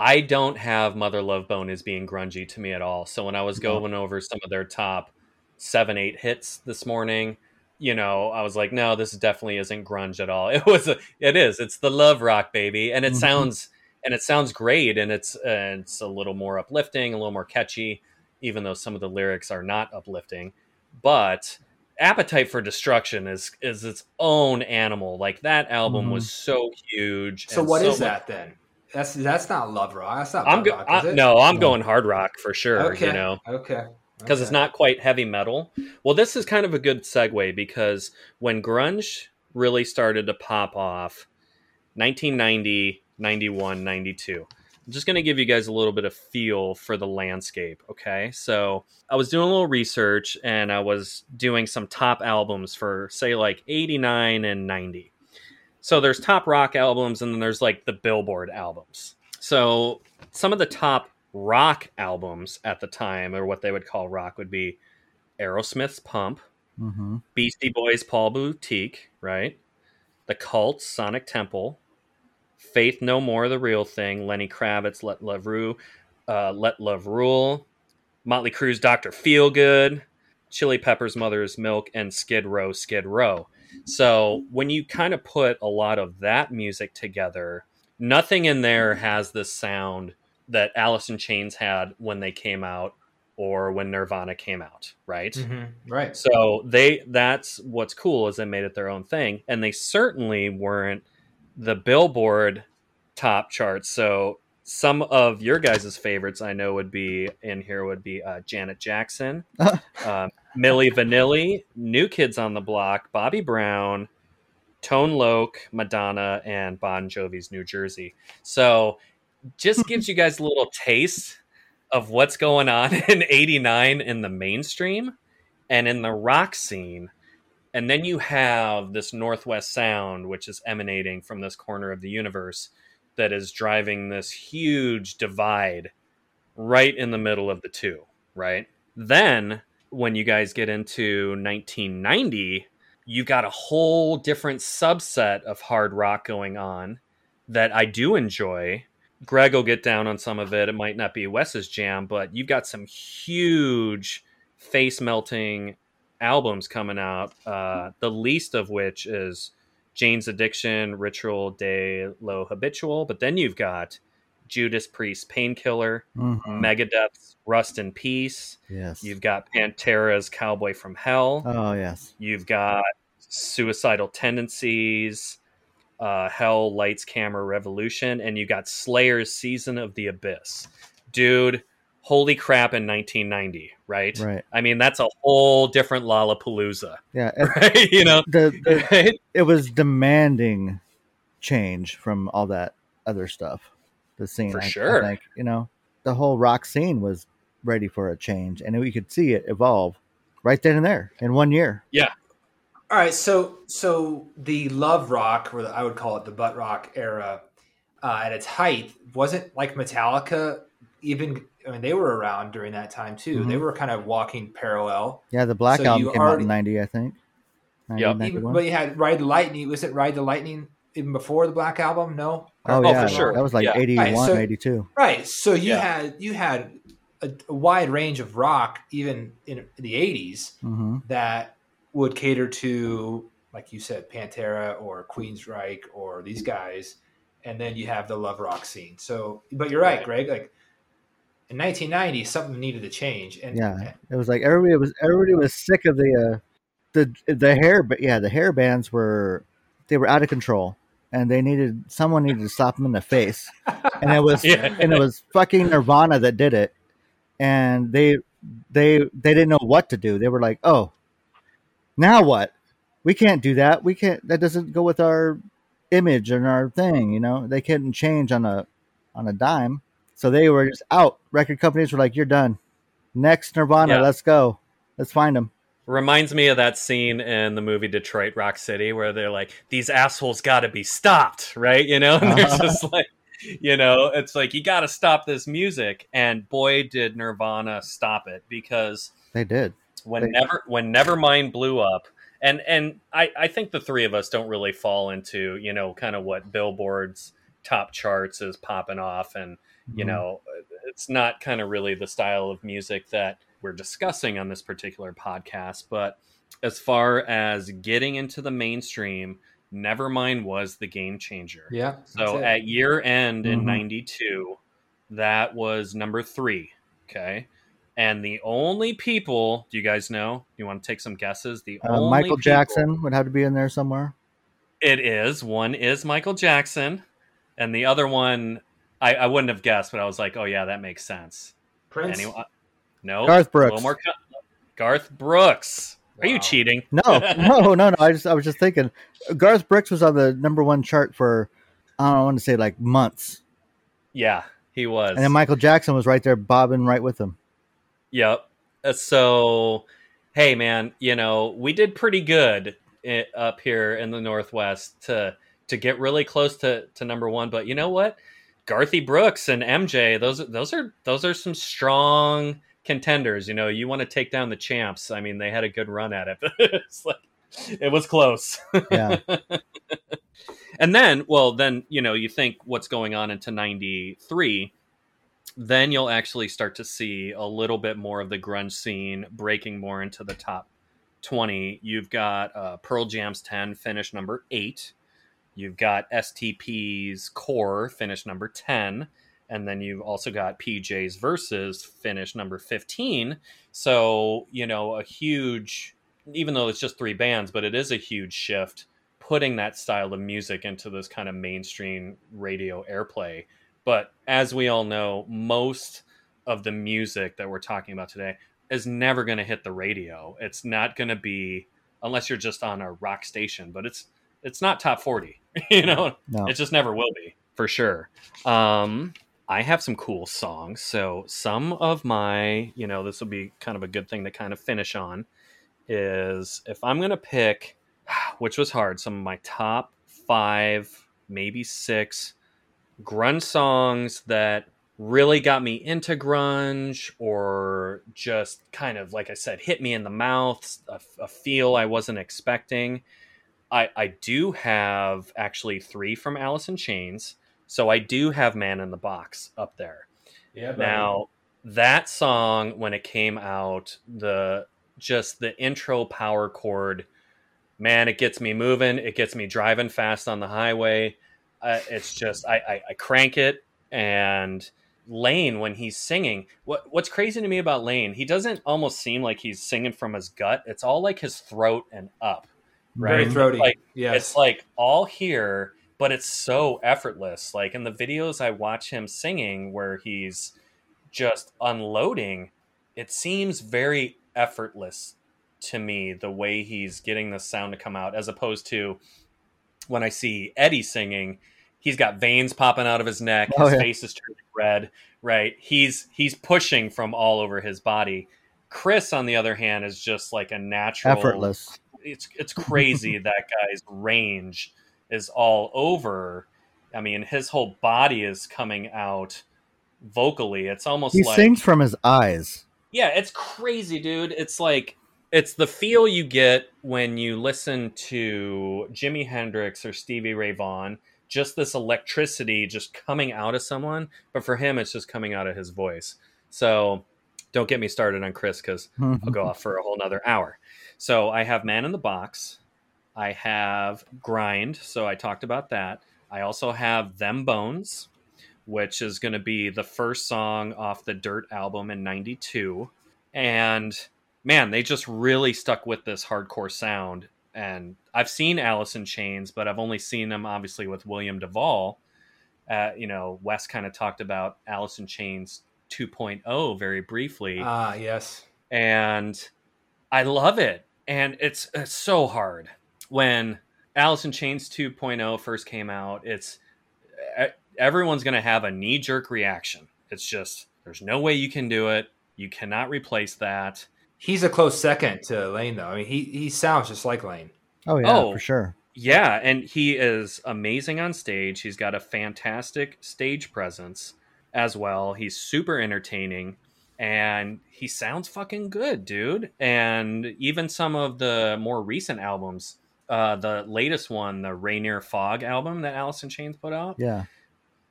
I don't have Mother Love Bone as being grungy to me at all. So when I was going over some of their top seven, eight hits this morning, you know, I was like, no, this definitely isn't grunge at all. [LAUGHS] It was, a, it is, it's the love rock, baby, and it Mhm. sounds, and it sounds great, and it's, uh, it's a little more uplifting, a little more catchy, even though some of the lyrics are not uplifting. But Appetite for Destruction is is its own animal. Like that album Mhm. was so huge. So what is so much- that then? That's that's not love rock. That's not I'm love go- rock, I- it? no, I'm No. going hard rock for sure. Okay. You know, Okay. because it's not quite heavy metal. Well, this is kind of a good segue because when grunge really started to pop off, 1990, 91, 92. I'm just going to give you guys a little bit of feel for the landscape. Okay, so I was doing a little research and I was doing some top albums for say like 89 and 90. So there's top rock albums and then there's like the Billboard albums. So some of the top rock albums at the time, or what they would call rock, would be Aerosmith's Pump, Mhm. Beastie Boys' Paul Boutique, right? The Cults, Sonic Temple, Faith No More, The Real Thing, Lenny Kravitz, Let Love Rule, uh, Let Love Rule, Motley Crue's Doctor Feelgood, Chili Peppers' Mother's Milk, and Skid Row, Skid Row. So when you kind of put a lot of that music together, nothing in there has the sound that Alice in Chains had when they came out or when Nirvana came out, right? Mhm. right. So they that's what's cool is they made it their own thing, and they certainly weren't the Billboard top charts. So some of your guys' favorites I know would be in here would be uh, Janet Jackson, [LAUGHS] um, Milli Vanilli, New Kids on the Block, Bobby Brown, Tone Loc, Madonna, and Bon Jovi's New Jersey. So just gives you guys a little taste of what's going on [LAUGHS] in 89 in the mainstream and in the rock scene. And then you have this Northwest sound, which is emanating from this corner of the universe that is driving this huge divide right in the middle of the two, right? Then when you guys get into 1990, you got a whole different subset of hard rock going on that I do enjoy. Greg will get down on some of it. It might not be Wes's jam, but you've got some huge face melting albums coming out. Uh, the least of which is Jane's Addiction, Ritual de lo Habitual. But then you've got Judas Priest, Painkiller, Mhm. Megadeth's Rust in Peace. Yes. You've got Pantera's Cowboy from Hell. oh yes. You've got Suicidal Tendencies, uh, Hell, Lights, Camera, Revolution, and you got Slayer's Season of the Abyss. Dude, holy crap in 1990, right? Right. I mean, that's a whole different Lollapalooza, Yeah. [LAUGHS] it- right? you know, the, the [LAUGHS] right? it was demanding change from all that other stuff. The scene, For I- I sure. think, you know, the whole rock scene was ready for a change, and we could see it evolve right then and there in one year. Yeah all right, so so the love rock, or the, I would call it the butt rock era, uh, at its height, wasn't like Metallica. Even I mean, they were around during that time too. Mhm. They were kind of walking parallel. Yeah, the Black So Album you came out in '90, I think. 90, Yep. 91. Even, but you had Ride the Lightning. Was it Ride the Lightning even before the Black Album? No. oh, Oh, for sure. that was like Yeah. 81, Right, so- 82. Right. So you Yeah. had you had a, a wide range of rock even in, in the '80s hmm that would cater to, like you said, Pantera or Queensryche or these guys, and then you have the love rock scene. So, but you're right, Right. Greg. Like in 1990, something needed to change, and Yeah, it was like everybody was everybody was sick of the uh, the the hair, but yeah, the hair bands were they were out of control, and they needed someone needed to slap them in the face, and it was [LAUGHS] Yeah. and it was fucking Nirvana that did it, and they they they didn't know what to do. They were like, oh, now what? We can't do that. We can't. That doesn't go with our image and our thing. You know, they couldn't change on a on a dime. So they were just out. Record companies were like, "You're done. Next Nirvana, Yeah. let's go. Let's find them." Reminds me of that scene in the movie Detroit Rock City where they're like, these assholes got to be stopped, right? You know, [LAUGHS] and they're just uh-huh. like, you know, it's like, you got to stop this music. And boy, did Nirvana stop it because They did. when They- never when Nevermind blew up, and and I I think the three of us don't really fall into you know kind of what Billboard's top charts is popping off, and you Mhm. know it's not kind of really the style of music that we're discussing on this particular podcast. But as far as getting into the mainstream, Nevermind was the game changer. yeah. So it. at year end in Mhm. 92, that was number three. Okay. And the only people, do you guys know? You want to take some guesses? The Uh, only Michael people- Jackson would have to be in there somewhere. It is. One is Michael Jackson. And the other one, I, I wouldn't have guessed, but I was like, oh, yeah, that makes sense. Prince. Anyone? No. Garth A Brooks. little more. co- Garth Brooks. Are you cheating? No, [LAUGHS] no, no, no. I just I was just thinking, Garth Brooks was on the number one chart for I don't want to say like months, Yeah, he was. and then Michael Jackson was right there bobbing right with him. Yep. Uh, So, hey, man, you know we did pretty good up here in the Northwest to to get really close to to number one. But you know what, Garthy Brooks and MJ, those those are those are some strong contenders. You know, you want to take down the champs. I mean, they had a good run at it, but [LAUGHS] it's like it was close. [LAUGHS] Yeah, and then, well, then you know, you think what's going on into '93. Then you'll actually start to see a little bit more of the grunge scene breaking more into the top 20. You've got uh, Pearl Jam's 10 finish number eight. You've got STP's Core finish number 10. And then you've also got PJ's Versus finish number 15. So, you know, a huge, even though it's just three bands, but it is a huge shift putting that style of music into this kind of mainstream radio airplay. But as we all know, most of the music that we're talking about today is never going to hit the radio. It's not going to be unless you're just on a rock station, but it's it's not top 40. [LAUGHS] you know, no, it just never will be for sure. Um, I have some cool songs. So some of my, you know, this will be kind of a good thing to kind of finish on. Is if I'm gonna pick, [SIGHS] which was hard, some of my top five, maybe six grunge songs that really got me into grunge or just kind of like i said hit me in the mouth a, a feel i wasn't expecting I, I do have actually three from Alice in Chains. So I do have Man in the Box up there. yeah. buddy. Now, that song, when it came out, the just the intro power chord, man, it gets me moving. It gets me driving fast on the highway. Uh, it's just, I, I, I crank it. And Layne, when he's singing, what what's crazy to me about Layne, he doesn't almost seem like he's singing from his gut. It's all like his throat and up very right? throaty. Like, yes. it's like all here, but it's so effortless. Like in the videos I watch him singing, where he's just unloading, it seems very effortless to me the way he's getting the sound to come out as opposed to when I see Eddie singing, he's got veins popping out of his neck, Oh, his yeah. face is turning red, right? He's he's pushing from all over his body. Chris, on the other hand, is just like a natural Effortless. It's it's crazy [LAUGHS] that guy's range is all over. I mean, his whole body is coming out vocally. It's almost He like sings from his eyes. yeah, it's crazy, dude. It's like it's the feel you get when you listen to Jimi Hendrix or Stevie Ray Vaughan. Just this electricity just coming out of someone, but for him, it's just coming out of his voice. So don't get me started on Chris because I'll go [LAUGHS] off for a whole nother hour. So I have Man in the Box. I have Grind. So I talked about that. I also have Them Bones, which is going to be the first song off the Dirt album in 92. And man, they just really stuck with this hardcore sound. And I've seen Alice in Chains, but I've only seen them obviously with William Duvall. Uh, you know, Wes kind of talked about Alice in Chains 2.0 very briefly Ah, yes. and I love it. And it's, it's so hard when Alice in Chains 2.0 first came out. It's everyone's going to have a knee jerk reaction. It's just there's no way you can do it. You cannot replace that. He's a close second to Layne, though. I mean, he he sounds just like Layne. Oh yeah, Oh. for sure. Yeah, and he is amazing on stage. He's got a fantastic stage presence as well. He's super entertaining and he sounds fucking good, dude. And even some of the more recent albums, uh, the latest one, the Rainier Fog album that Alice in Chains put out, Yeah.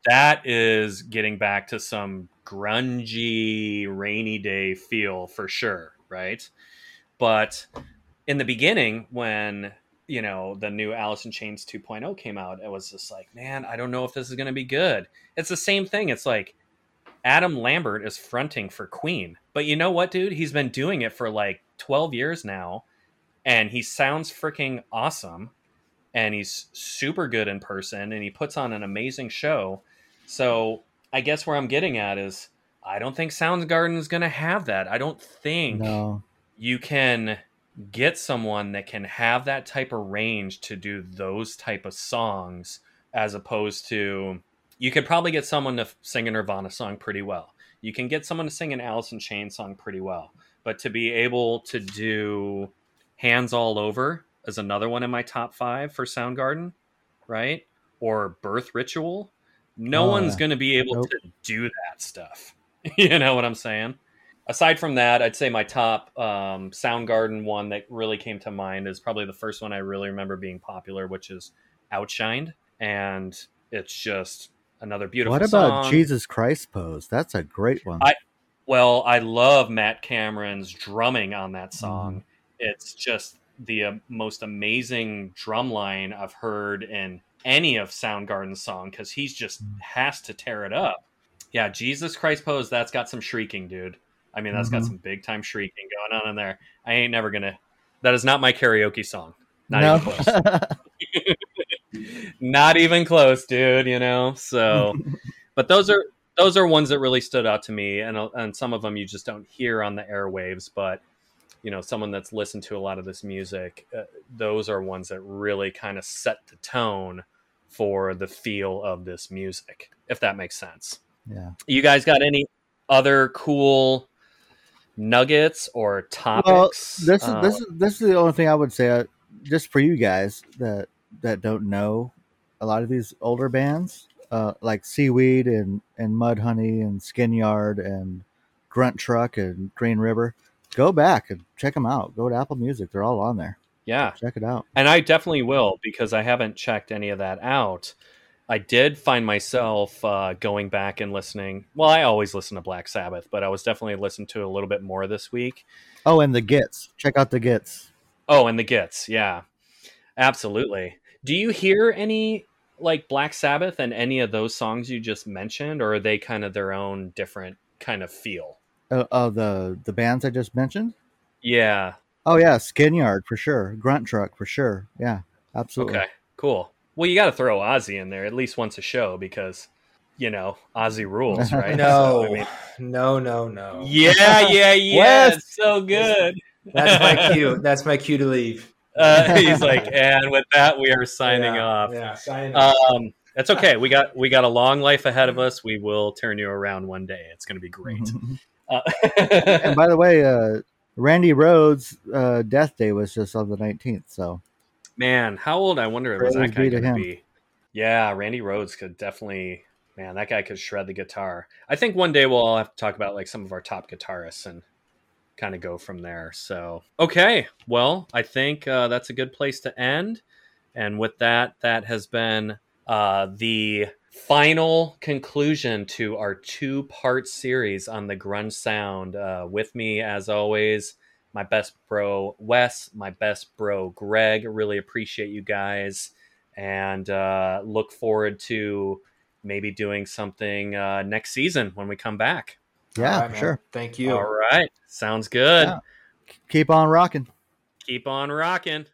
that is getting back to some grungy rainy day feel for sure right but in the beginning when you know the new alice in chains 2.0 came out it was just like man i don't know if this is going to be good it's the same thing it's like adam lambert is fronting for queen but you know what dude he's been doing it for like 12 years now and he sounds freaking awesome and he's super good in person and he puts on an amazing show so I guess where I'm getting at is I don't think Soundgarden is going to have that. I don't think No. you can get someone that can have that type of range to do those type of songs as opposed to you could probably get someone to sing a Nirvana song pretty well. You can get someone to sing an Alice in Chains song pretty well. But to be able to do Hands All Over is another one in my top 5 for Soundgarden, right? Or Birth Ritual. No Oh, one's going to be able Nope. to do that stuff. [LAUGHS] you know what I'm saying? Aside from that, I'd say my top um, Soundgarden one that really came to mind is probably the first one I really remember being popular, which is Outshined, and it's just another beautiful. What about song. Jesus Christ pose? That's a great one. I- Well, I love Matt Cameron's drumming on that song. Mm-hmm. It's just the uh, most amazing drum line I've heard in any of Soundgarden's song because he's just Mm. has to tear it up. Yeah, Jesus Christ pose. That's got some shrieking, dude. I mean, that's got Mhm. some big time shrieking going on in there. I ain't never gonna. That is not my karaoke song. Not no. even close. [LAUGHS] not even close, dude. You know. So, [LAUGHS] but those are those are ones that really stood out to me, and and some of them you just don't hear on the airwaves. But you know, someone that's listened to a lot of this music, uh, those are ones that really kind of set the tone for the feel of this music, if that makes sense. yeah. You guys got any other cool nuggets or topics? This is Uh, this is this is the only thing I would say, uh, just for you guys that that don't know a lot of these older bands, uh, like Seaweed and and Mudhoney and Skinyard and Gruntruck and Green River. Go back and check them out. Go to Apple Music; they're all on there. yeah, Check it out. And I definitely will because I haven't checked any of that out. I did find myself uh, going back and listening. Well, I always listen to Black Sabbath, but I was definitely listening to a little bit more this week. Oh, and the Gits. Check out the Gits. Oh, and the Gits, yeah, absolutely. Do you hear any like Black Sabbath and any of those songs you just mentioned, or are they kind of their own different kind of feel? Uh, uh, the the bands I just mentioned. Yeah. Oh yeah, Skinyard for sure. Gruntruck for sure. Yeah, absolutely. Okay. Cool. Well, you got to throw Ozzy in there at least once a show because you know, Ozzy rules, right? [LAUGHS] No, So, I mean, no, no, no. yeah, yeah, yeah. Wes! It's so good. That's my cue. [LAUGHS] That's my cue to leave. Uh, [LAUGHS] he's like, and with that, we are signing yeah, off. Yeah, signing off. Um, that's okay. We got we got a long life ahead of us. We will turn you around one day. It's going to be great. [LAUGHS] Uh, [LAUGHS] and by the way, uh, Randy Rhoads' uh, death day was just on the 19th. So man, how old? I wonder was that guy be going to him. be? Yeah, Randy Rhoads could definitely. Man, that guy could shred the guitar. I think one day we'll all have to talk about like some of our top guitarists and kind of go from there. So, okay, well, I think uh, that's a good place to end. And with that, that has been uh, the final conclusion to our two part series on the grunge sound. Uh, with me, as always, my best bro, Wes, my best bro, Greg. Really appreciate you guys and uh, look forward to maybe doing something uh, next season when we come back. Yeah, All right, for sure. Thank you. All right. Sounds good. Yeah. Keep on rocking. Keep on rocking.